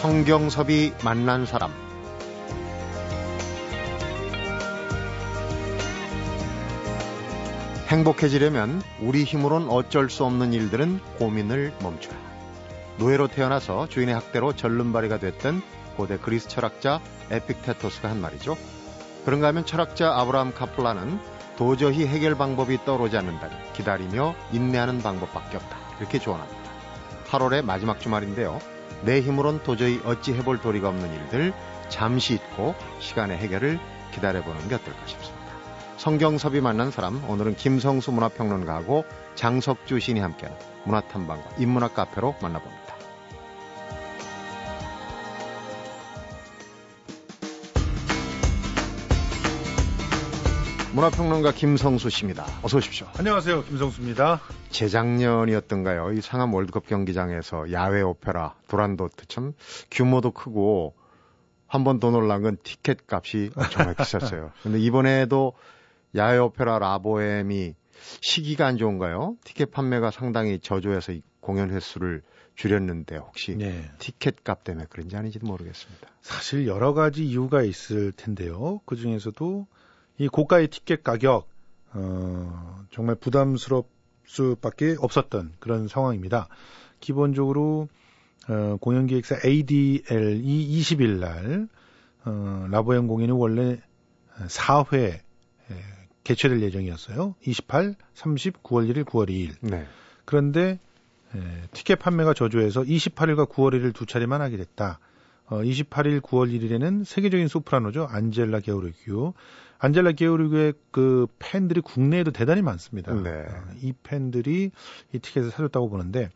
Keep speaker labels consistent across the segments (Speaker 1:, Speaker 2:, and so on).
Speaker 1: 성경섭이 만난 사람 행복해지려면 우리 힘으론 어쩔 수 없는 일들은 고민을 멈춰라. 노예로 태어나서 주인의 학대로 절름발이가 됐던 고대 그리스 철학자 에픽테토스가 한 말이죠. 그런가 하면 철학자 아브라함 카플라는 도저히 해결 방법이 떠오르지 않는다니 기다리며 인내하는 방법밖에 없다. 이렇게 조언합니다. 8월의 마지막 주말인데요. 내 힘으론 도저히 어찌 해볼 도리가 없는 일들 잠시 잊고 시간의 해결을 기다려보는 게 어떨까 싶습니다. 성경섭이 만난 사람 오늘은 김성수 문화평론가하고 장석주 신이 함께하는 문화탐방과 인문학 카페로 만나봅니다. 문화평론가 김성수 씨입니다. 어서 오십시오.
Speaker 2: 안녕하세요. 김성수입니다.
Speaker 1: 재작년이었던가요? 이 상암 월드컵 경기장에서 야외 오페라 도란도트 참 규모도 크고 한 번 더 놀란 건 티켓 값이 정말 비쌌어요. 근데 이번에도 야외 오페라 라보엠이 시기가 안 좋은가요? 티켓 판매가 상당히 저조해서 공연 횟수를 줄였는데 혹시 네. 티켓 값 때문에 그런지 아닌지도 모르겠습니다.
Speaker 2: 사실 여러 가지 이유가 있을 텐데요. 그 중에서도 이 고가의 티켓 가격 어, 정말 부담스럽 수밖에 없었던 그런 상황입니다. 기본적으로 어, 공연기획사 ADL이 20일 날 어, 라보엠 공연이 원래 4회 에, 개최될 예정이었어요. 28, 30, 9월 1일, 9월 2일. 네. 그런데 에, 티켓 판매가 저조해서 28일과 9월 1일 두 차례만 하게 됐다. 어, 28일, 9월 1일에는 세계적인 소프라노죠. 안젤라 게오르규. 안젤라 게오르규의 그 팬들이 국내에도 대단히 많습니다. 네. 어, 이 팬들이 이 티켓을 사줬다고 보는데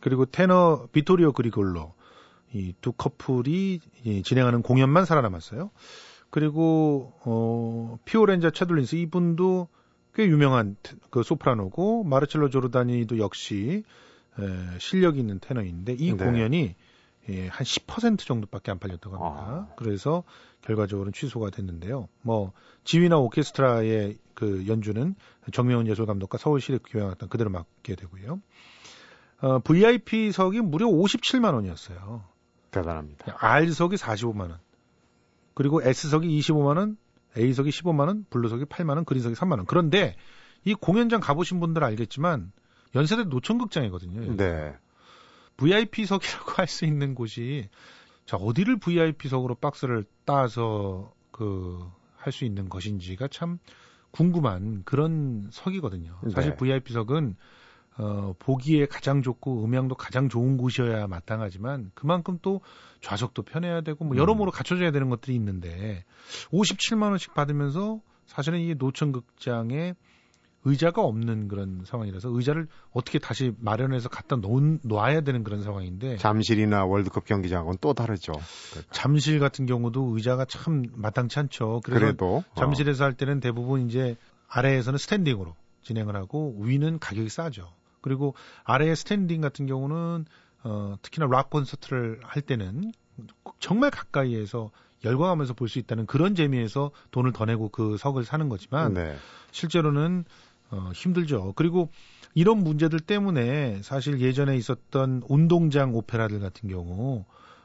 Speaker 2: 그리고 테너 비토리오 그리골로 이 두 커플이 진행하는 공연만 살아남았어요. 그리고 어 피오렌자 차돌린스 이분도 꽤 유명한 그 소프라노고 마르첼로 조르다니도 역시 에, 실력이 있는 테너인데 이 네. 공연이 예, 한 10% 정도밖에 안 팔렸다고 합니다. 아. 그래서 결과적으로는 취소가 됐는데요. 뭐 지휘나 오케스트라의 그 연주는 정명훈 예술 감독과 서울시립 교향악단 그대로 맡게 되고요. 어, VIP석이 무려 57만 원이었어요.
Speaker 1: 대단합니다.
Speaker 2: R석이 45만 원. 그리고 S석이 25만 원, A석이 15만 원, 블루석이 8만 원, 그린석이 3만 원. 그런데 이 공연장 가보신 분들 알겠지만 연세대 노천극장이거든요. 네. VIP석이라고 할 수 있는 곳이 자 어디를 VIP석으로 박스를 따서 그 할 수 있는 것인지가 참 궁금한 그런 석이거든요. 사실 네. VIP석은 어, 보기에 가장 좋고 음향도 가장 좋은 곳이어야 마땅하지만 그만큼 또 좌석도 편해야 되고 뭐 여러모로 음. 갖춰져야 되는 것들이 있는데 57만 원씩 받으면서 사실은 이 노천극장에 의자가 없는 그런 상황이라서 의자를 어떻게 다시 마련해서 갖다 놓, 놔야 되는 그런 상황인데
Speaker 1: 잠실이나 월드컵 경기장은 또 다르죠.
Speaker 2: 그러니까. 잠실 같은 경우도 의자가 참 마땅치 않죠.
Speaker 1: 그래도 어.
Speaker 2: 잠실에서 할 때는 대부분 이제 아래에서는 스탠딩으로 진행을 하고 위는 가격이 싸죠. 그리고 아래의 스탠딩 같은 경우는 어, 특히나 락 콘서트를 할 때는 정말 가까이에서 열광하면서 볼 수 있다는 그런 재미에서 돈을 더 내고 그 석을 사는 거지만 네. 실제로는 어, 힘들죠. 그리고 이런 문제들 때문에 사실 예전에 있었던 운동장 오페라들 같은 경우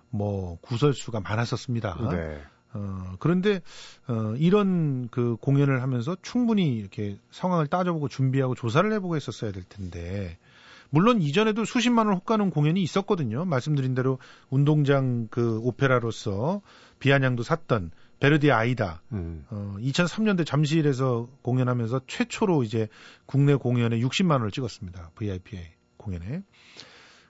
Speaker 2: 뭐 구설수가 많았었습니다. 네. 어, 그런데 어, 이런 그 공연을 하면서 충분히 이렇게 상황을 따져보고 준비하고 조사를 해보고 했었어야 될 텐데 물론 이전에도 수십만 원 혹가는 공연이 있었거든요. 말씀드린 대로 운동장 그 오페라로서 비아냥도 샀던 베르디 아이다. 음. 어, 2003년대 잠실에서 공연하면서 최초로 이제 국내 공연에 60만 원을 찍었습니다. VIP 공연에.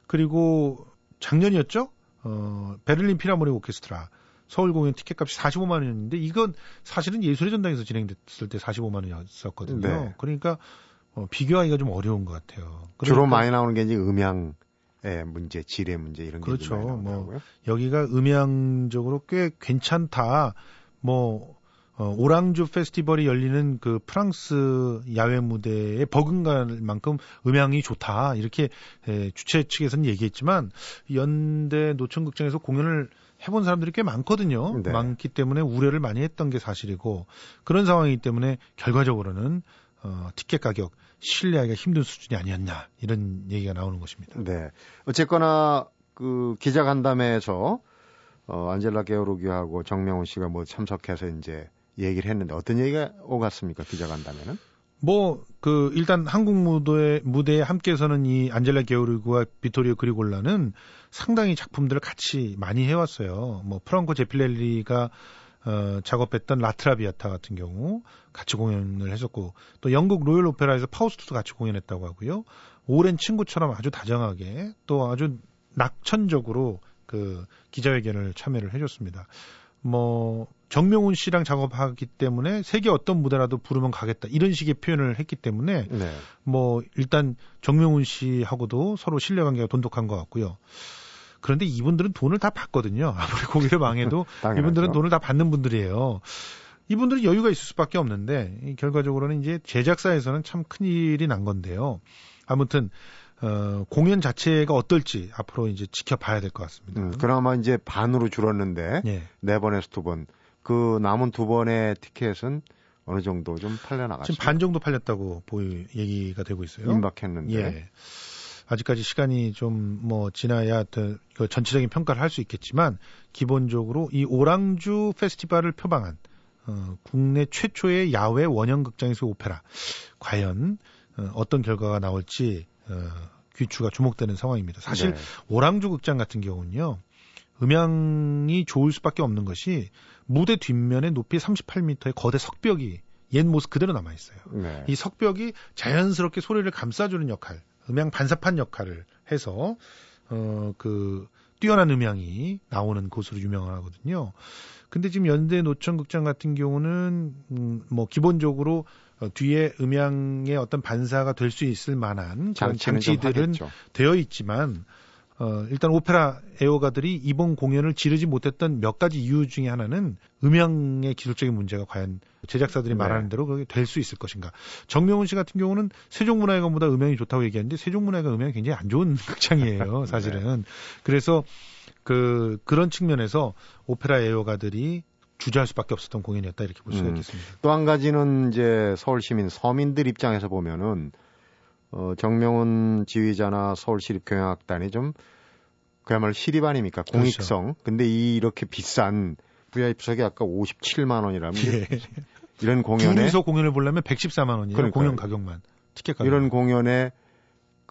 Speaker 2: 그리고 작년이었죠? 어, 베를린 피라모니 오케스트라. 서울 공연 티켓값이 45만 원이었는데 이건 사실은 예술의 전당에서 진행됐을 때 45만 원이었었거든요. 네. 그러니까 어, 비교하기가 좀 어려운 것 같아요.
Speaker 1: 그러니까, 주로 많이 나오는 게 이제 음향 의 문제, 질의 문제 이런
Speaker 2: 그렇죠.
Speaker 1: 게
Speaker 2: 많이 뭐 여기가 음향적으로 꽤 괜찮다. 뭐 어, 오랑주 페스티벌이 열리는 그 프랑스 야외 무대에 버금갈 만큼 음향이 좋다 이렇게 에, 주최 측에서는 얘기했지만 연대 노천극장에서 공연을 해본 사람들이 꽤 많거든요. 네. 많기 때문에 우려를 많이 했던 게 사실이고 그런 상황이기 때문에 결과적으로는 어, 티켓 가격 신뢰하기가 힘든 수준이 아니었냐 이런 얘기가 나오는 것입니다.
Speaker 1: 네. 어쨌거나 그 기자간담회에서 어, 안젤라 게오르기하고 정명훈 씨가 뭐 참석해서 이제 얘기를 했는데 어떤 얘기가 오갔습니까? 기자간담회는?
Speaker 2: 뭐, 그, 일단 한국 무대, 무대에 함께 서는 이 안젤라 게오르그와 비토리오 그리골라는 상당히 작품들을 같이 많이 해왔어요. 뭐, 프랑코 제필렐리가 어, 작업했던 라트라비아타 같은 경우 같이 공연을 했었고 또 영국 로열 오페라에서 파우스트도 같이 공연했다고 하고요. 오랜 친구처럼 아주 다정하게 또 아주 낙천적으로 그 기자회견을 참여를 해줬습니다. 뭐 정명훈 씨랑 작업하기 때문에 세계 어떤 무대라도 부르면 가겠다 이런 식의 표현을 했기 때문에 네. 뭐 일단 정명훈 씨하고도 서로 신뢰 관계가 돈독한 것 같고요. 그런데 이분들은 돈을 다 받거든요. 아무리 고기를 망해도 이분들은 돈을 다 받는 분들이에요. 이분들은 여유가 있을 수밖에 없는데 결과적으로는 이제 제작사에서는 참 큰일이 난 건데요. 아무튼 어, 공연 자체가 어떨지 앞으로 이제 지켜봐야 될 것 같습니다. 음,
Speaker 1: 그나마 이제 반으로 줄었는데 예. 네 번에서 두 번. 그 남은 두 번의 티켓은 어느 정도 좀 팔려 나갔죠.
Speaker 2: 지금 반 정도 팔렸다고 보이 얘기가 되고 있어요.
Speaker 1: 임박했는데.
Speaker 2: 예. 아직까지 시간이 좀 뭐 지나야 그 전체적인 평가를 할 수 있겠지만 기본적으로 이 오랑주 페스티벌을 표방한 어, 국내 최초의 야외 원형 극장에서 오페라 과연 어, 어떤 결과가 나올지 어, 귀추가 주목되는 상황입니다. 사실 네. 오랑주 극장 같은 경우는요. 음향이 좋을 수밖에 없는 것이 무대 뒷면에 높이 38m의 거대 석벽이 옛 모습 그대로 남아 있어요. 네. 이 석벽이 자연스럽게 소리를 감싸주는 역할, 음향 반사판 역할을 해서 어그 뛰어난 음향이 나오는 곳으로 유명하거든요. 근데 지금 연대 노천극장 같은 경우는 음, 뭐 기본적으로 어, 뒤에 음향의 어떤 반사가 될 수 있을 만한 그런 장치들은 되어 있지만 어, 일단 오페라 애호가들이 이번 공연을 지르지 못했던 몇 가지 이유 중에 하나는 음향의 기술적인 문제가 과연 제작사들이 네. 말하는 대로 그렇게 될 수 있을 것인가. 정명훈 씨 같은 경우는 세종문화회관보다 음향이 좋다고 얘기했는데 세종문화회관 음향이 굉장히 안 좋은 극장이에요, 네. 사실은. 네. 그래서 그 그런 측면에서 오페라 애호가들이 주저할 수밖에 없었던 공연이었다 이렇게 볼 수가 음. 있겠습니다.
Speaker 1: 또한 가지는 이제 서울 시민 서민들 입장에서 보면은 어, 정명훈 지휘자나 서울시립경영악단이 좀 그야말로 시립 아닙니까? 그렇죠. 공익성. 그렇죠. 근데 이 이렇게 비싼 VIP석이 아까 57만 원이라면 예. 이런 공연에
Speaker 2: 둘이서 공연을 보려면 114만 원이에요. 그러니까요. 공연 가격만. 티켓 가격.
Speaker 1: 이런 공연에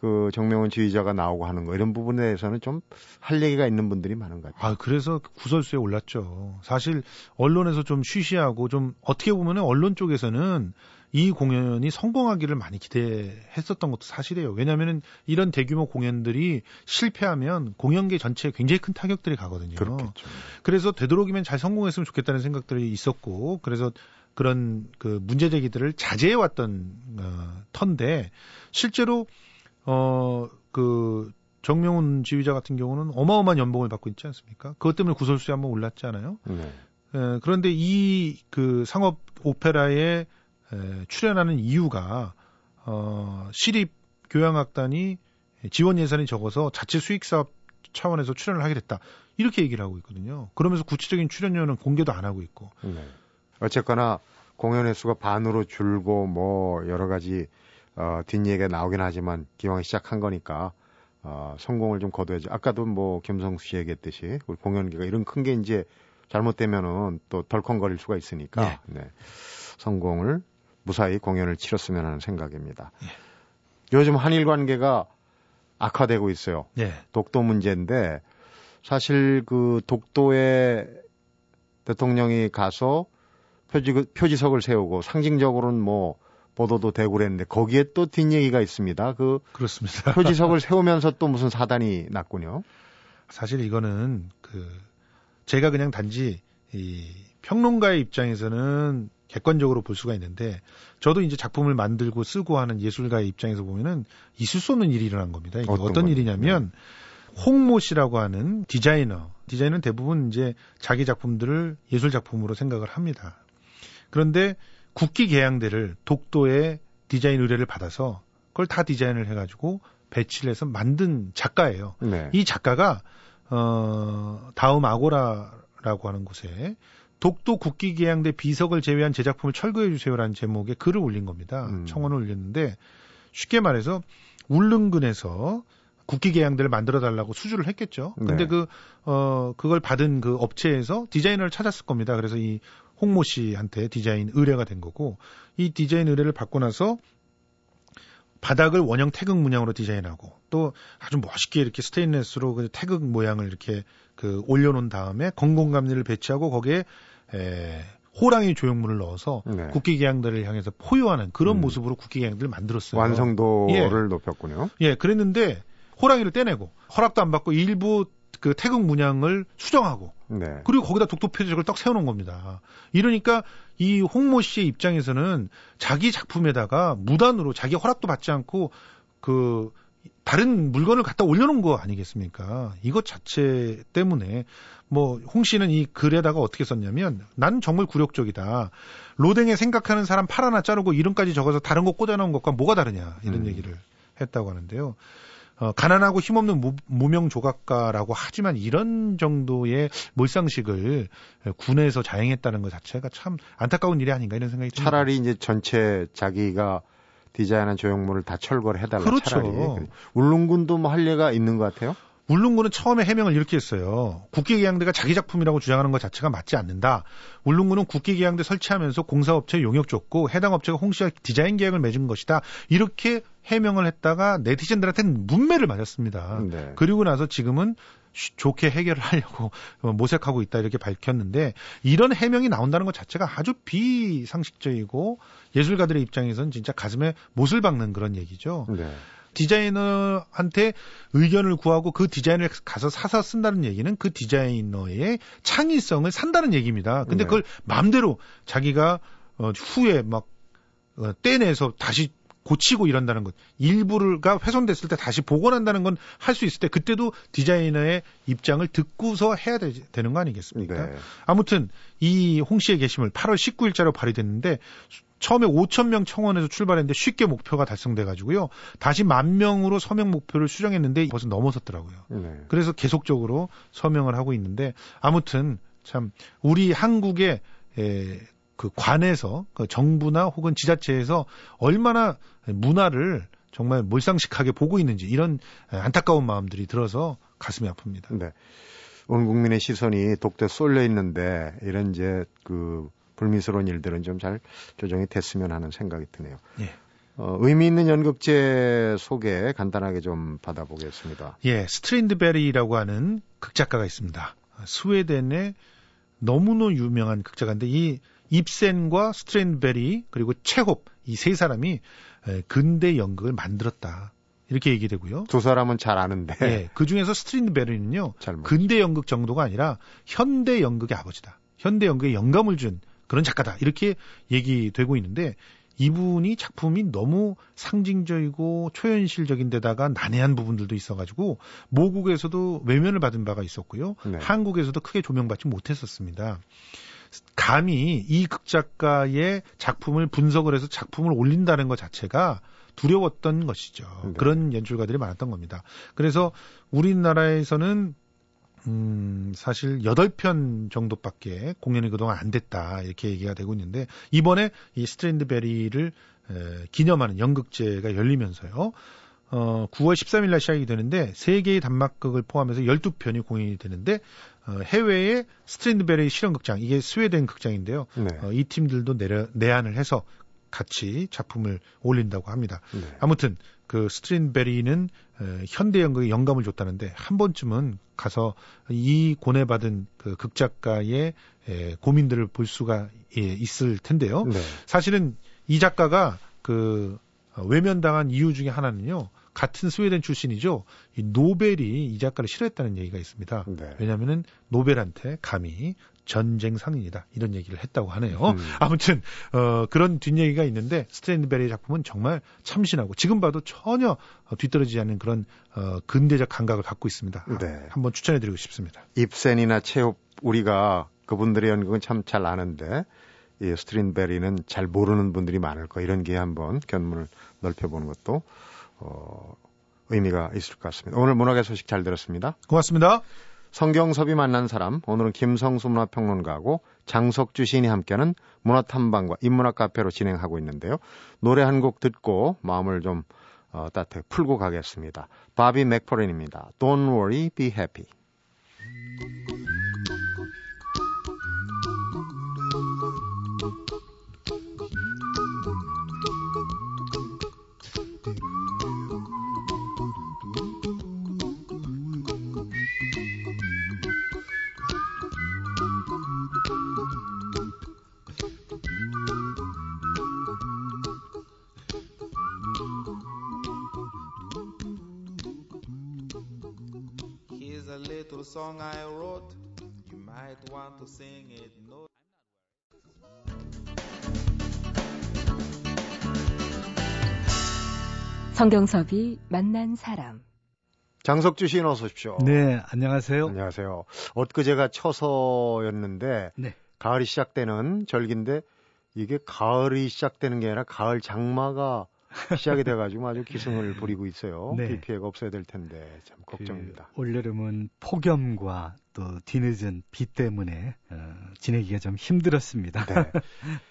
Speaker 1: 그 정명훈 지휘자가 나오고 하는 거 이런 부분에 대해서는 좀 할 얘기가 있는 분들이 많은 것 같아요.
Speaker 2: 아 그래서 구설수에 올랐죠. 사실 언론에서 좀 쉬쉬하고 좀 어떻게 보면 언론 쪽에서는 이 공연이 성공하기를 많이 기대했었던 것도 사실이에요. 왜냐하면 이런 대규모 공연들이 실패하면 공연계 전체에 굉장히 큰 타격들이 가거든요.
Speaker 1: 그렇겠죠.
Speaker 2: 그래서 되도록이면 잘 성공했으면 좋겠다는 생각들이 있었고 그래서 그런 그 문제 제기들을 자제해 왔던 어, 터인데 실제로 어 그 정명훈 지휘자 같은 경우는 어마어마한 연봉을 받고 있지 않습니까? 그것 때문에 구설수에 한번 올랐잖아요. 네. 에, 그런데 이 그 상업 오페라의 에, 출연하는 이유가 어, 시립 교향악단이 지원 예산이 적어서 자체 수익 사업 차원에서 출연을 하게 됐다. 이렇게 얘기를 하고 있거든요. 그러면서 구체적인 출연료는 공개도 안 하고 있고. 네.
Speaker 1: 어쨌거나 공연 횟수가 반으로 줄고 뭐 여러 가지 어, 뒷얘기가 나오긴 하지만 기왕 시작한 거니까 어, 성공을 좀 거둬야지. 아까도 뭐 김성수 씨 얘기했듯이 우리 공연계가 이런 큰 게 이제 잘못되면은 또 덜컹거릴 수가 있으니까 네. 네. 성공을 무사히 공연을 치렀으면 하는 생각입니다. 예. 요즘 한일 관계가 악화되고 있어요. 예. 독도 문제인데 사실 그 독도에 대통령이 가서 표지, 표지석을 세우고 상징적으로는 뭐 보도도 되고 그랬는데 거기에 또 뒷얘기가 있습니다. 그
Speaker 2: 그렇습니다.
Speaker 1: 표지석을 세우면서 또 무슨 사단이 났군요.
Speaker 2: 사실 이거는 그 제가 그냥 단지 이 평론가의 입장에서는 객관적으로 볼 수가 있는데 저도 이제 작품을 만들고 쓰고 하는 예술가의 입장에서 보면은 있을 수 없는 일이 일어난 겁니다. 이게 어떤, 어떤 일이냐면 네. 홍모 씨라고 하는 디자이너, 디자이너는 대부분 이제 자기 작품들을 예술 작품으로 생각을 합니다. 그런데 국기 개양대를 독도에 디자인 의뢰를 받아서 그걸 다 디자인을 해가지고 배치를 해서 만든 작가예요. 네. 이 작가가 어 다음 아고라라고 하는 곳에 독도 국기계양대 비석을 제외한 제작품을 철거해 주세요라는 제목의 글을 올린 겁니다. 음. 청원을 올렸는데 쉽게 말해서 울릉근에서 국기 계양들을 만들어 달라고 수주를 했겠죠. 근데
Speaker 1: 네.
Speaker 2: 그, 어, 그걸 받은 그 업체에서 디자이너를 찾았을 겁니다. 그래서 이 홍모 씨한테 디자인 의뢰가 된 거고, 이 디자인 의뢰를 받고 나서 바닥을 원형 태극 문양으로 디자인하고, 또 아주 멋있게 이렇게 스테인레스로 그 태극 모양을 이렇게 그 올려놓은 다음에 건공감리를 배치하고 거기에 에, 호랑이 조형물을 넣어서
Speaker 1: 네.
Speaker 2: 국기 계양들을 향해서 포효하는 그런
Speaker 1: 음.
Speaker 2: 모습으로 국기 계양들을 만들었어요.
Speaker 1: 완성도를
Speaker 2: 예.
Speaker 1: 높였군요.
Speaker 2: 예, 그랬는데 호랑이를 떼내고 허락도 안 받고 일부 그 태극 문양을 수정하고
Speaker 1: 네.
Speaker 2: 그리고 거기다 독도 표적을 딱 세워놓은 겁니다. 이러니까 이 홍모 씨의 입장에서는 자기 작품에다가 무단으로 자기 허락도 받지 않고 그 다른 물건을 갖다 올려놓은 거 아니겠습니까? 이것 자체 때문에 뭐 홍 씨는 이 글에다가 어떻게 썼냐면 난 정말 굴욕적이다. 로댕에 생각하는 사람 팔 하나 자르고 이름까지 적어서 다른 거 꽂아놓은 것과 뭐가 다르냐 이런
Speaker 1: 음.
Speaker 2: 얘기를 했다고 하는데요. 어, 가난하고 힘없는 무, 무명 조각가라고 하지만 이런 정도의 몰상식을 군에서 자행했다는 것 자체가 참 안타까운 일이 아닌가 이런 생각이 듭니다.
Speaker 1: 차라리 이제 전체 자기가 디자인한 조형물을 다 철거를 해달라.
Speaker 2: 그렇죠.
Speaker 1: 차라리. 울릉군도 뭐 할 예가 있는 것 같아요.
Speaker 2: 울릉군은 처음에 해명을 이렇게 했어요. 국기계양대가 자기 작품이라고 주장하는 것 자체가 맞지 않는다. 울릉군은 국기계양대 설치하면서 공사업체 용역 줬고 해당 업체가 홍 씨와 디자인 계약을 맺은 것이다. 이렇게 해명을 했다가 네티즌들한테는 문매를 맞았습니다.
Speaker 1: 네.
Speaker 2: 그리고 나서 지금은 쉬- 좋게 해결을 하려고 어, 모색하고 있다 이렇게 밝혔는데 이런 해명이 나온다는 것 자체가 아주 비상식적이고 예술가들의 입장에서는 진짜 가슴에 못을 박는 그런 얘기죠.
Speaker 1: 네.
Speaker 2: 디자이너한테 의견을 구하고 그 디자인을 가서 사서 쓴다는 얘기는 그 디자이너의 창의성을 산다는 얘기입니다. 근데
Speaker 1: 네.
Speaker 2: 그걸 마음대로 자기가 어, 후에 막 어, 떼내서 다시 고치고 이런다는 것, 일부가 훼손됐을 때 다시 복원한다는 건 할 수 있을 때 그때도 디자이너의 입장을 듣고서 해야 되, 는거 아니겠습니까?
Speaker 1: 네.
Speaker 2: 아무튼 이 홍 씨의 게시물 8월 19일자로 발의됐는데 처음에 5천 명 청원에서 출발했는데 쉽게 목표가 달성돼 가지고요. 다시 만 명으로 서명 목표를 수정했는데 벌써 넘어섰더라고요.
Speaker 1: 네.
Speaker 2: 그래서 계속적으로 서명을 하고 있는데 아무튼 참 우리 한국의 에, 그 관에서 그 정부나 혹은 지자체에서 얼마나 문화를 정말 몰상식하게 보고 있는지 이런 안타까운 마음들이 들어서 가슴이 아픕니다.
Speaker 1: 네. 온 국민의 시선이 독도에 쏠려 있는데 이런 이제 그 불미스러운 일들은 좀 잘 조정이 됐으면 하는 생각이 드네요.
Speaker 2: 예.
Speaker 1: 어, 의미 있는 연극제 소개 간단하게 좀 받아보겠습니다.
Speaker 2: 예, 스트린드베리라고 하는 극작가가 있습니다. 스웨덴의 너무나 유명한 극작가인데 이 입센과 스트린드베리 그리고 체홉 이 세 사람이 에, 근대 연극을 만들었다. 이렇게 얘기되고요.
Speaker 1: 두 사람은 잘 아는데
Speaker 2: 예, 그 중에서
Speaker 1: 모르.
Speaker 2: 근대 연극 정도가 아니라 현대 연극의 아버지다. 현대 연극에 영감을 준 그런 작가다. 이렇게 얘기되고 있는데 이분이 작품이 너무 상징적이고 초현실적인 데다가 난해한 부분들도 있어가지고 모국에서도 외면을 받은 바가 있었고요.
Speaker 1: 네.
Speaker 2: 한국에서도 크게 조명받지 못했었습니다. 감히 이 극작가의 작품을 분석을 해서 작품을 올린다는 것 자체가 두려웠던 것이죠.
Speaker 1: 네.
Speaker 2: 그런 연출가들이 많았던 겁니다. 그래서 우리나라에서는 음, 사실 8편 정도밖에 공연이 그동안 안 됐다. 이렇게 얘기가 되고 있는데, 이번에 이 스트린드베리를 에, 기념하는 연극제가 열리면서요. 어, 9월 13일 날 시작이 되는데, 3개의 단막극을 포함해서 12편이 공연이 되는데, 어, 해외의 스트랜드베리 실험극장, 이게 스웨덴 극장인데요.
Speaker 1: 네.
Speaker 2: 어, 이 팀들도 내려, 내한을 해서 같이 작품을 올린다고 합니다.
Speaker 1: 네.
Speaker 2: 아무튼 그 스트린베리는 에, 현대 연극에 영감을 줬다는데 한 번쯤은 가서 이 고뇌받은 그 극작가의 에, 고민들을 볼 수가 예, 있을 텐데요.
Speaker 1: 네.
Speaker 2: 사실은 이 작가가 그 어, 외면당한 이유 중에 하나는요. 같은 스웨덴 출신이죠. 이 노벨이 이 작가를 싫어했다는 얘기가 있습니다.
Speaker 1: 네.
Speaker 2: 왜냐하면은 노벨한테 감히 전쟁 상인이다 이런 얘기를 했다고 하네요.
Speaker 1: 음.
Speaker 2: 아무튼 어, 그런 뒷얘기가 있는데 스탠드베리의 작품은 정말 참신하고 지금 봐도 전혀 어, 뒤떨어지지 않는 그런 어, 근대적 감각을 갖고 있습니다. 아,
Speaker 1: 네.
Speaker 2: 한번 추천해드리고 싶습니다.
Speaker 1: 입센이나 체홉 우리가 그분들의 연극은 참 잘 아는데 이 스트린베리는 잘 모르는 분들이 많을 거 이런 게 한번 견문을 넓혀보는 것도 어, 의미가 있을 것 같습니다. 오늘 문학의 소식 잘 들었습니다.
Speaker 2: 고맙습니다.
Speaker 1: 성경섭이 만난 사람 오늘은 김성수 문화평론가하고 장석주 시인이 함께하는 문화탐방과 인문학 카페로 진행하고 있는데요. 노래 한 곡 듣고 마음을 좀 어, 따뜻하게 풀고 가겠습니다. 바비 맥퍼린입니다. Don't worry, be happy. Song I wrote. You might want to sing it. No. 성경섭이 만난 사람. 장석주 씨 어서 오십시오.
Speaker 3: 네, 안녕하세요.
Speaker 1: 안녕하세요. 엊그제가 처서였는데 네. 가을이 시작되는 절기인데 이게 가을이 시작되는 게 아니라 가을 장마가 시작이 돼가지고 아주 기승을 부리고 있어요. 네. 비 피해가 없어야 될 텐데 참그 걱정입니다.
Speaker 3: 그 올여름은 폭염과 또 뒤늦은 비 때문에 어, 지내기가 좀 힘들었습니다. 네.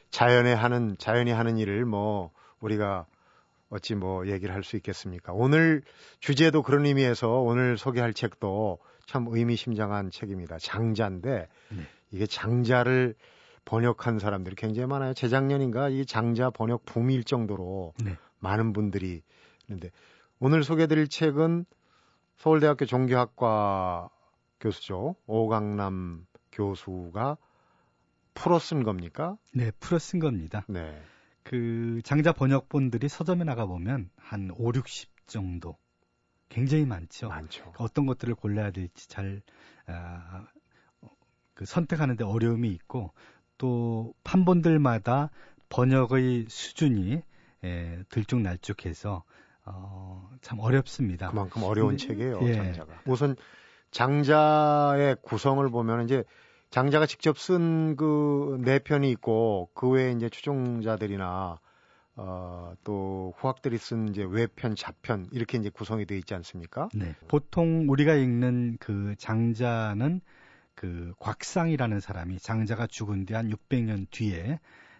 Speaker 1: 자연에 하는 자연이 하는 일을 뭐 우리가 어찌 뭐 얘기를 할 수 있겠습니까? 오늘 주제도 그런 의미에서 오늘 소개할 책도 참 의미심장한 책입니다. 장자인데 네. 이게 장자를 번역한 사람들이 굉장히 많아요. 재작년인가 이 장자 번역 붐일 정도로 네. 많은 분들이 있는데 오늘 소개드릴 책은 서울대학교 종교학과 교수죠. 오강남 교수가 풀어 쓴 겁니까?
Speaker 3: 네, 풀어 쓴 겁니다. 네. 그 장자 번역본들이 서점에 나가 보면 한 5, 60 정도 굉장히 많죠.
Speaker 1: 많죠.
Speaker 3: 그러니까 어떤 것들을 골라야 될지 잘 아, 그 선택하는데 어려움이 있고 또 판본들마다 번역의 수준이 예, 들쭉날쭉해서 어, 참 어렵습니다.
Speaker 1: 그만큼 어려운 근데, 책이에요, 예. 장자가. 우선 장자의 구성을 보면 이제 장자가 직접 쓴 그 네 편이 있고 그 외에 이제 추종자들이나 어, 또 후학들이 쓴 이제 외편, 자편 이렇게 이제 구성이 되어 있지 않습니까?
Speaker 3: 네. 보통 우리가 읽는 그 장자는 그 곽상이라는 사람이 장자가 죽은 뒤 한 600년 뒤에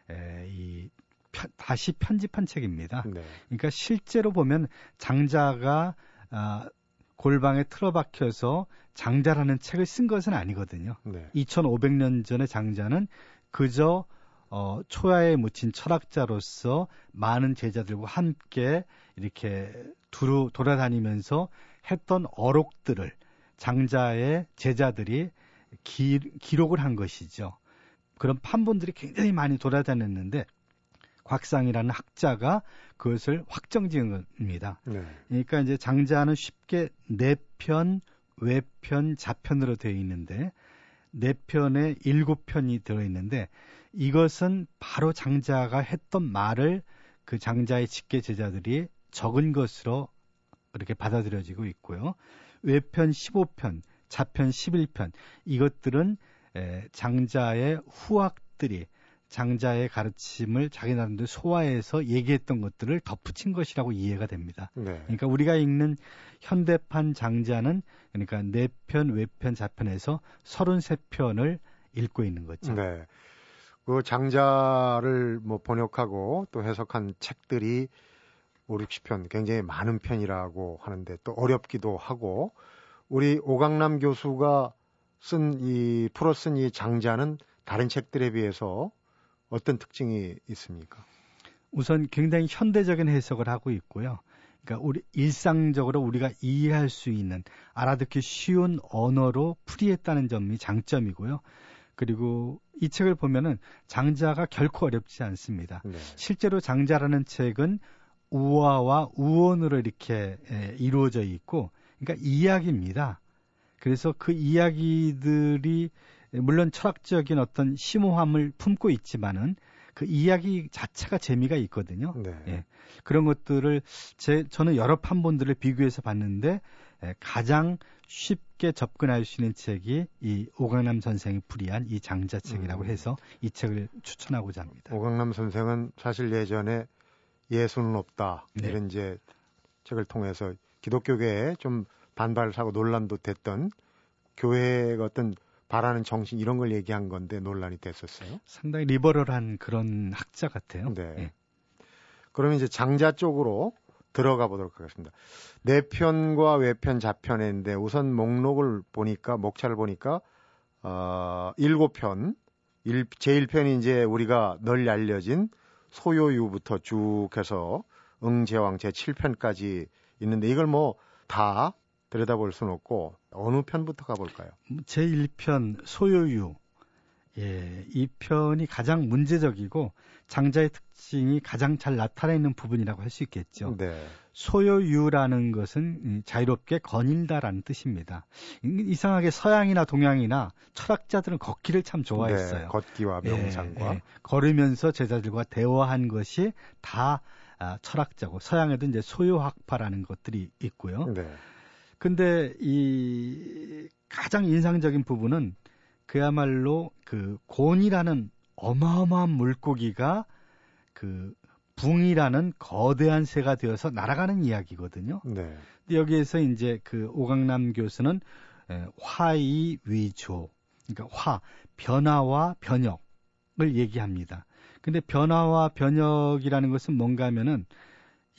Speaker 3: 에, 이 편, 다시 편집한 책입니다. 네. 그러니까 실제로 보면 장자가 아, 골방에 틀어박혀서 장자라는 책을 쓴 것은 아니거든요. 네. 2500년 전의 장자는 그저 어, 초야에 묻힌 철학자로서 많은 제자들과 함께 이렇게 두루 돌아다니면서 했던 어록들을 장자의 제자들이 기, 기록을 한 것이죠. 그런 판본들이 굉장히 많이 돌아다녔는데 곽상이라는 학자가 그것을 확정 지은 겁니다. 네. 그러니까 이제 장자는 쉽게 내편, 외편, 자편으로 되어 있는데 내편에 일곱 편이 들어 있는데 이것은 바로 장자가 했던 말을 그 장자의 직계 제자들이 적은 것으로 이렇게 받아들여지고 있고요. 외편 15편, 자편 11편 이것들은 장자의 후학들이 장자의 가르침을 자기 나름대로 소화해서 얘기했던 것들을 덧붙인 것이라고 이해가 됩니다. 네. 그러니까 우리가 읽는 현대판 장자는 그러니까 내편, 외편, 자편에서 33편을 읽고 있는 거죠.
Speaker 1: 네. 그 장자를 뭐 번역하고 또 해석한 책들이 5, 60편 굉장히 많은 편이라고 하는데 또 어렵기도 하고 우리 오강남 교수가 쓴 이 풀어 쓴 이 장자는 다른 책들에 비해서 어떤 특징이 있습니까?
Speaker 3: 우선 굉장히 현대적인 해석을 하고 있고요. 그러니까 우리 일상적으로 우리가 이해할 수 있는 알아듣기 쉬운 언어로 풀이했다는 점이 장점이고요. 그리고 이 책을 보면은 장자가 결코 어렵지 않습니다. 네. 실제로 장자라는 책은 우화와 우원으로 이렇게 이루어져 있고, 그러니까 이야기입니다. 그래서 그 이야기들이 물론 철학적인 어떤 심오함을 품고 있지만은 그 이야기 자체가 재미가 있거든요. 네. 예. 그런 것들을 제 저는 여러 판본들을 비교해서 봤는데 예, 가장 쉽게 접근할 수 있는 책이 이 오강남 선생이 풀이한 이 장자책이라고 음. 해서 이 책을 추천하고자 합니다.
Speaker 1: 오강남 선생은 사실 예전에 예수는 없다 네. 이런 이제 책을 통해서 기독교계에 좀 반발을 사고 논란도 됐던 교회의 어떤 바라는 정신 이런 걸 얘기한 건데 논란이 됐었어요.
Speaker 3: 상당히 리버럴한 그런 학자 같아요. 네. 예.
Speaker 1: 그러면 이제 장자 쪽으로 들어가 보도록 하겠습니다. 내편과 외편 자편인데 우선 목록을 보니까 목차를 보니까 어, 7편 제1편이 이제 우리가 널리 알려진 소요유부터 쭉 해서 응제왕 제7편까지 있는데 이걸 뭐 다 들여다볼 수는 없고 어느 편부터 가볼까요?
Speaker 3: 제 1편 소요유 예, 이 편이 가장 문제적이고 장자의 특징이 가장 잘 나타내는 부분이라고 할 수 있겠죠.
Speaker 1: 네.
Speaker 3: 소요유라는 것은 자유롭게 거닐다라는 뜻입니다. 이상하게 서양이나 동양이나 철학자들은 걷기를 참 좋아했어요. 네,
Speaker 1: 걷기와 예, 명상과 예, 예.
Speaker 3: 걸으면서 제자들과 대화한 것이 다 아, 철학자고 서양에도 이제 소요학파라는 것들이 있고요. 네. 근데 이 가장 인상적인 부분은 그야말로 그 곤이라는 어마어마한 물고기가 그 붕이라는 거대한 새가 되어서 날아가는 이야기거든요. 네. 근데 여기에서 이제 그 오강남 교수는 화이 위조, 그러니까 화 변화와 변혁을 얘기합니다. 근데 변화와 변혁이라는 것은 뭔가 하면은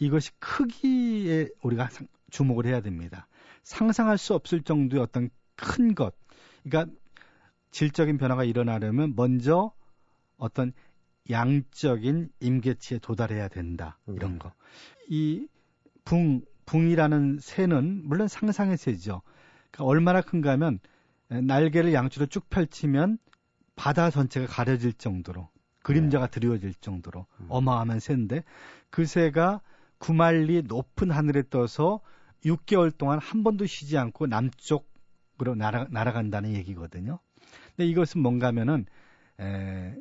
Speaker 3: 이것이 크기에 우리가 주목을 해야 됩니다. 상상할 수 없을 정도의 어떤 큰 것. 그러니까 질적인 변화가 일어나려면 먼저 어떤 양적인 임계치에 도달해야 된다. 이런 네. 거. 이 붕, 붕이라는 새는 물론 상상의 새죠. 그러니까 얼마나 큰가 하면 날개를 양쪽으로 쭉 펼치면 바다 전체가 가려질 정도로 그림자가 네. 드리워질 정도로 음. 어마어마한 새인데 그 새가 구말리 높은 하늘에 떠서 6개월 동안 한 번도 쉬지 않고 남쪽으로 날아, 날아간다는 얘기거든요. 근데 이것은 뭔가 하면은 에,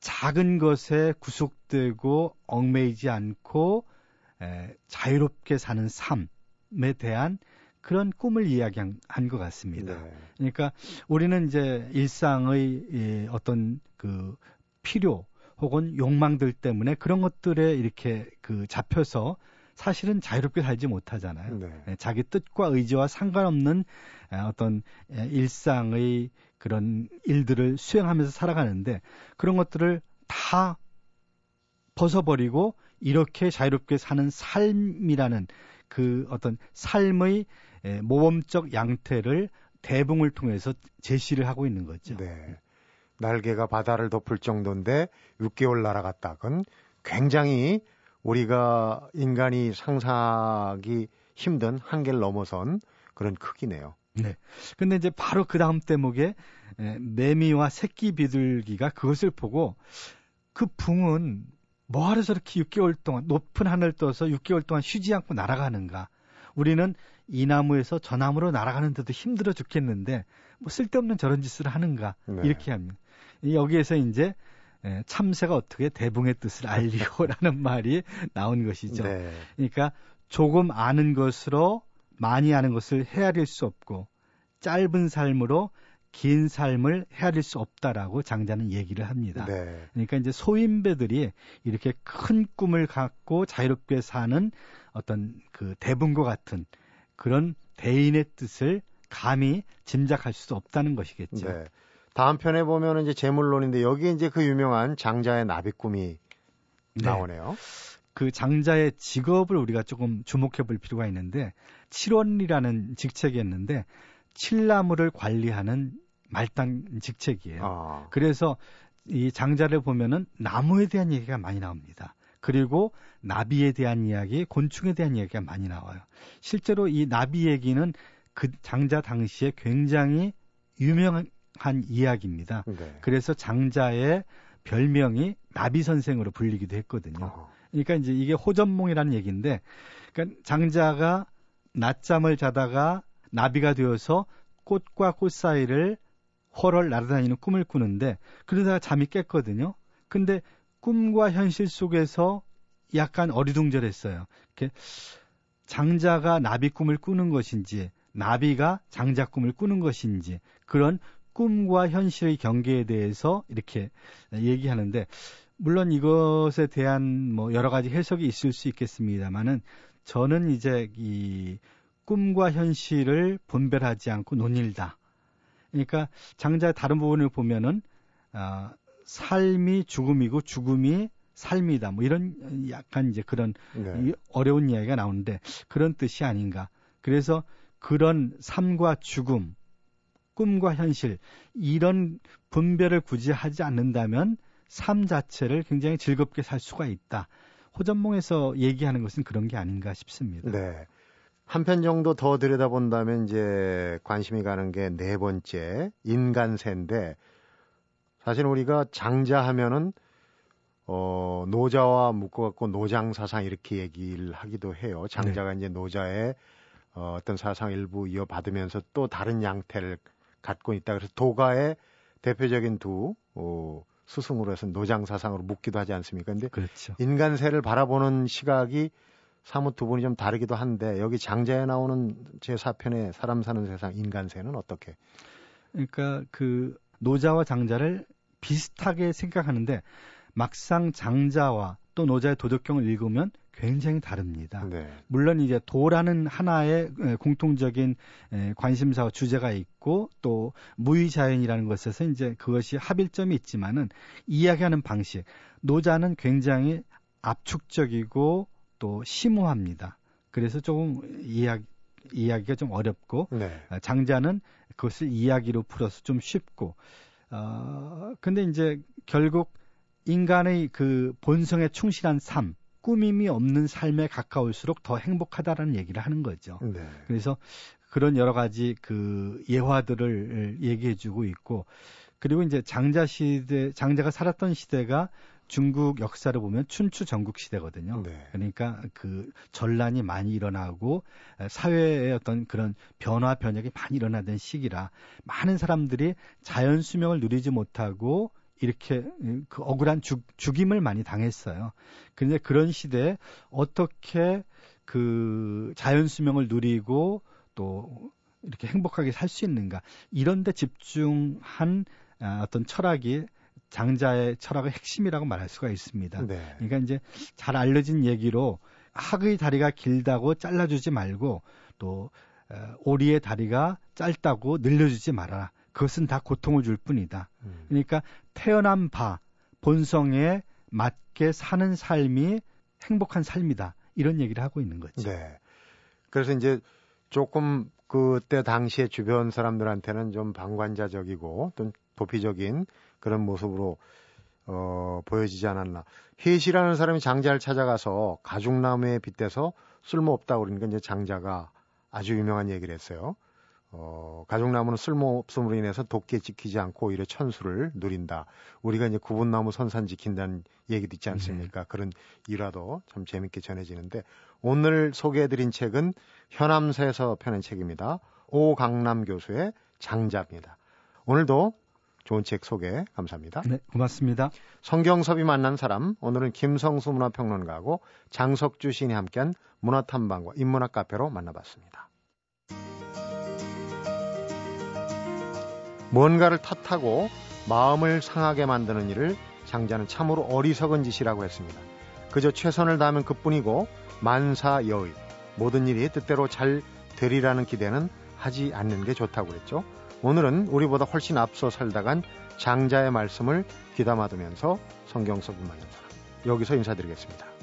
Speaker 3: 작은 것에 구속되고 얽매이지 않고 에, 자유롭게 사는 삶에 대한 그런 꿈을 이야기한 것 같습니다. 네. 그러니까 우리는 이제 일상의 이 어떤 그 필요 혹은 욕망들 때문에 그런 것들에 이렇게 그 잡혀서 사실은 자유롭게 살지 못하잖아요. 네. 예, 자기 뜻과 의지와 상관없는 어떤 일상의 그런 일들을 수행하면서 살아가는데 그런 것들을 다 벗어버리고 이렇게 자유롭게 사는 삶이라는 그 어떤 삶의 모범적 양태를 대붕을 통해서 제시를 하고 있는 거죠.
Speaker 1: 네. 날개가 바다를 덮을 정도인데 6개월 날아갔다. 그건 굉장히 우리가 인간이 상상하기 힘든 한계를 넘어선 그런 크기네요.
Speaker 3: 네. 근데 이제 바로 그 다음 대목에 매미와 새끼 비둘기가 그것을 보고 그 붕은 뭐하러 저렇게 6개월 동안 높은 하늘 떠서 6개월 동안 쉬지 않고 날아가는가? 우리는 이 나무에서 저 나무로 날아가는데도 힘들어 죽겠는데 뭐 쓸데없는 저런 짓을 하는가? 네. 이렇게 합니다. 여기에서 이제 참새가 어떻게 대붕의 뜻을 알리고라는 말이 나온 것이죠. 네. 그러니까 조금 아는 것으로 많이 아는 것을 헤아릴 수 없고 짧은 삶으로 긴 삶을 헤아릴 수 없다라고 장자는 얘기를 합니다. 네. 그러니까 이제 소인배들이 이렇게 큰 꿈을 갖고 자유롭게 사는 어떤 그 대분과 같은 그런 대인의 뜻을 감히 짐작할 수 없다는 것이겠죠. 네.
Speaker 1: 다음 편에 보면 이제 제물론인데 여기에 이제 그 유명한 장자의 나비 꿈이 네. 나오네요.
Speaker 3: 그 장자의 직업을 우리가 조금 주목해 볼 필요가 있는데 칠원이라는 직책이었는데 칠나무를 관리하는 말단 직책이에요. 아. 그래서 이 장자를 보면은 나무에 대한 얘기가 많이 나옵니다. 그리고 나비에 대한 이야기, 곤충에 대한 이야기가 많이 나와요. 실제로 이 나비 얘기는 그 장자 당시에 굉장히 유명 한 이야기입니다. 네. 그래서 장자의 별명이 나비 선생으로 불리기도 했거든요. 어. 그러니까 이제 이게 호전몽이라는 얘기인데, 그러니까 장자가 낮잠을 자다가 나비가 되어서 꽃과 꽃 사이를 헐헐 날아다니는 꿈을 꾸는데 그러다가 잠이 깼거든요. 근데 꿈과 현실 속에서 약간 어리둥절했어요. 이렇게 장자가 나비 꿈을 꾸는 것인지 나비가 장자 꿈을 꾸는 것인지 그런 꿈과 현실의 경계에 대해서 이렇게 얘기하는데 물론 이것에 대한 뭐 여러 가지 해석이 있을 수 있겠습니다만은 저는 이제 이 꿈과 현실을 분별하지 않고 논일다. 그러니까 장자의 다른 부분을 보면은 아, 삶이 죽음이고 죽음이 삶이다. 뭐 이런 약간 이제 그런 네. 어려운 이야기가 나오는데 그런 뜻이 아닌가. 그래서 그런 삶과 죽음, 꿈과 현실 이런 분별을 굳이 하지 않는다면 삶 자체를 굉장히 즐겁게 살 수가 있다. 호전몽에서 얘기하는 것은 그런 게 아닌가 싶습니다.
Speaker 1: 네. 한편 정도 더 들여다본다면 이제 관심이 가는 게 네 번째 인간세인데 사실 우리가 장자하면은 어 노자와 묶어갖고 노장 사상 이렇게 얘기를 하기도 해요. 장자가 네. 이제 노자의 어, 어떤 사상 일부 이어받으면서 또 다른 양태를 갖고 있다. 그래서 도가의 대표적인 두 어, 스승으로 해서 노장 사상으로 묻기도 하지 않습니까? 근데 그렇죠. 인간세를 바라보는 시각이 사뭇 두 분이 좀 다르기도 한데 여기 장자에 나오는 제 4편의 사람 사는 세상 인간세는 어떻게?
Speaker 3: 그러니까 그 노자와 장자를 비슷하게 생각하는데 막상 장자와 또 노자의 도덕경을 읽으면 굉장히 다릅니다. 네. 물론 이제 도라는 하나의 공통적인 관심사와 주제가 있고 또 무의자연이라는 것에서 이제 그것이 합일점이 있지만은 이야기하는 방식 노자는 굉장히 압축적이고 또 심오합니다. 그래서 조금 이야기 이야기가 좀 어렵고 네. 어, 장자는 그것을 이야기로 풀어서 좀 쉽고 어 근데 이제 결국 인간의 그 본성에 충실한 삶 꾸밈이 없는 삶에 가까울수록 더 행복하다라는 얘기를 하는 거죠. 네. 그래서 그런 여러 가지 그 예화들을 얘기해 주고 있고 그리고 이제 장자 시대 장자가 살았던 시대가 중국 역사를 보면 춘추 전국 시대거든요. 네. 그러니까 그 전란이 많이 일어나고 사회의 어떤 그런 변화 변혁이 많이 일어나던 시기라 많은 사람들이 자연 수명을 누리지 못하고 이렇게 그 억울한 죽, 죽임을 많이 당했어요. 근데 그런 시대에 어떻게 그 자연 수명을 누리고 또 이렇게 행복하게 살 수 있는가 이런 데 집중한 아, 어떤 철학이 장자의 철학의 핵심이라고 말할 수가 있습니다. 네. 그러니까 이제 잘 알려진 얘기로 학의 다리가 길다고 잘라주지 말고 또 어, 오리의 다리가 짧다고 늘려주지 말아라. 그것은 다 고통을 줄 뿐이다. 음. 그러니까 태어난 바 본성에 맞게 사는 삶이 행복한 삶이다. 이런 얘기를 하고 있는 거죠. 네.
Speaker 1: 그래서 이제 조금 그때 당시에 주변 사람들한테는 좀 방관자적이고 좀 도피적인 그런 모습으로 어, 보여지지 않았나. 혜시라는 사람이 장자를 찾아가서 가죽나무에 빗대서 쓸모없다고 그러니까 이제 장자가 아주 유명한 얘기를 했어요. 어, 가죽나무는 쓸모없음으로 인해서 도끼에 찍히지 않고 오히려 천수를 누린다. 우리가 이제 구분나무 선산 지킨다는 얘기도 있지 않습니까? 네. 그런 일화도 참 재밌게 전해지는데 오늘 소개해드린 책은 현암사에서 펴낸 책입니다. 오강남 교수의 장자입니다. 오늘도 좋은 책 소개 감사합니다.
Speaker 3: 네, 고맙습니다.
Speaker 1: 성경섭이 만난 사람 오늘은 김성수 문화평론가하고 장석주 시인이 함께한 문화탐방과 인문학 카페로 만나봤습니다. 뭔가를 탓하고 마음을 상하게 만드는 일을 장자는 참으로 어리석은 짓이라고 했습니다. 그저 최선을 다하면 그뿐이고 만사여의 모든 일이 뜻대로 잘 되리라는 기대는 하지 않는 게 좋다고 그랬죠. 오늘은 우리보다 훨씬 앞서 살다간 장자의 말씀을 귀담아 두면서 성경 속을 만난 사람 여기서 인사드리겠습니다.